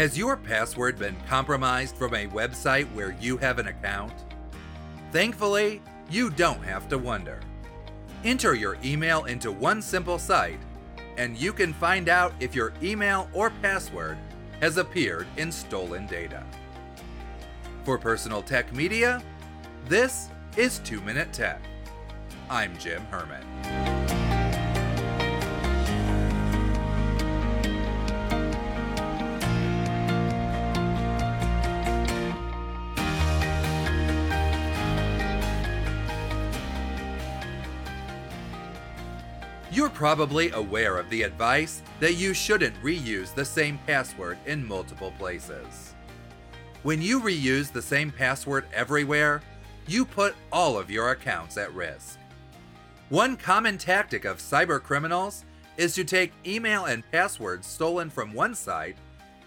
Has your password been compromised from a website where you have an account? Thankfully, you don't have to wonder. Enter your email into one simple site, and you can find out if your email or password has appeared in stolen data. For Personal Tech Media, this is 2 Minute Tech. I'm Jim Herman. You're probably aware of the advice that you shouldn't reuse the same password in multiple places. When you reuse the same password everywhere, you put all of your accounts at risk. One common tactic of cybercriminals is to take email and passwords stolen from one site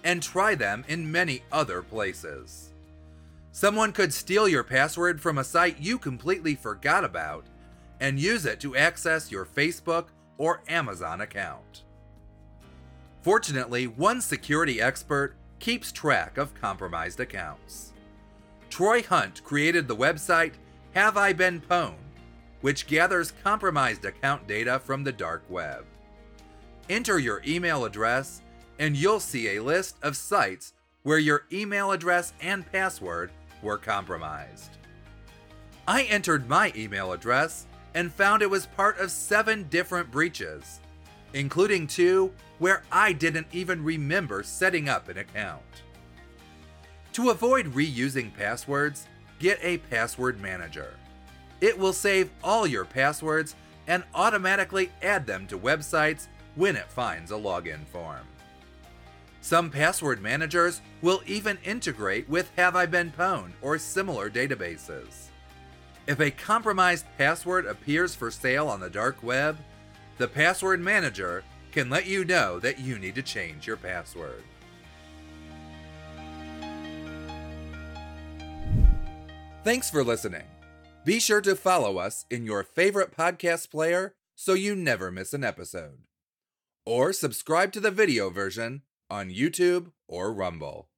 and try them in many other places. Someone could steal your password from a site you completely forgot about and use it to access your Facebook or Amazon account. Fortunately, one security expert keeps track of compromised accounts. Troy Hunt created the website Have I Been Pwned, which gathers compromised account data from the dark web. Enter your email address, and you'll see a list of sites where your email address and password were compromised. I entered my email address and found it was part of seven different breaches, including two where I didn't even remember setting up an account. To avoid reusing passwords, get a password manager. It will save all your passwords and automatically add them to websites when it finds a login form. Some password managers will even integrate with Have I Been Pwned or similar databases. If a compromised password appears for sale on the dark web, the password manager can let you know that you need to change your password. Thanks for listening. Be sure to follow us in your favorite podcast player so you never miss an episode. Or subscribe to the video version on YouTube or Rumble.